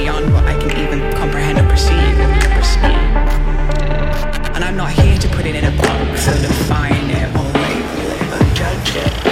beyond what I can even comprehend or perceive. And I'm not here to put it in a box or define it or label it or judge it.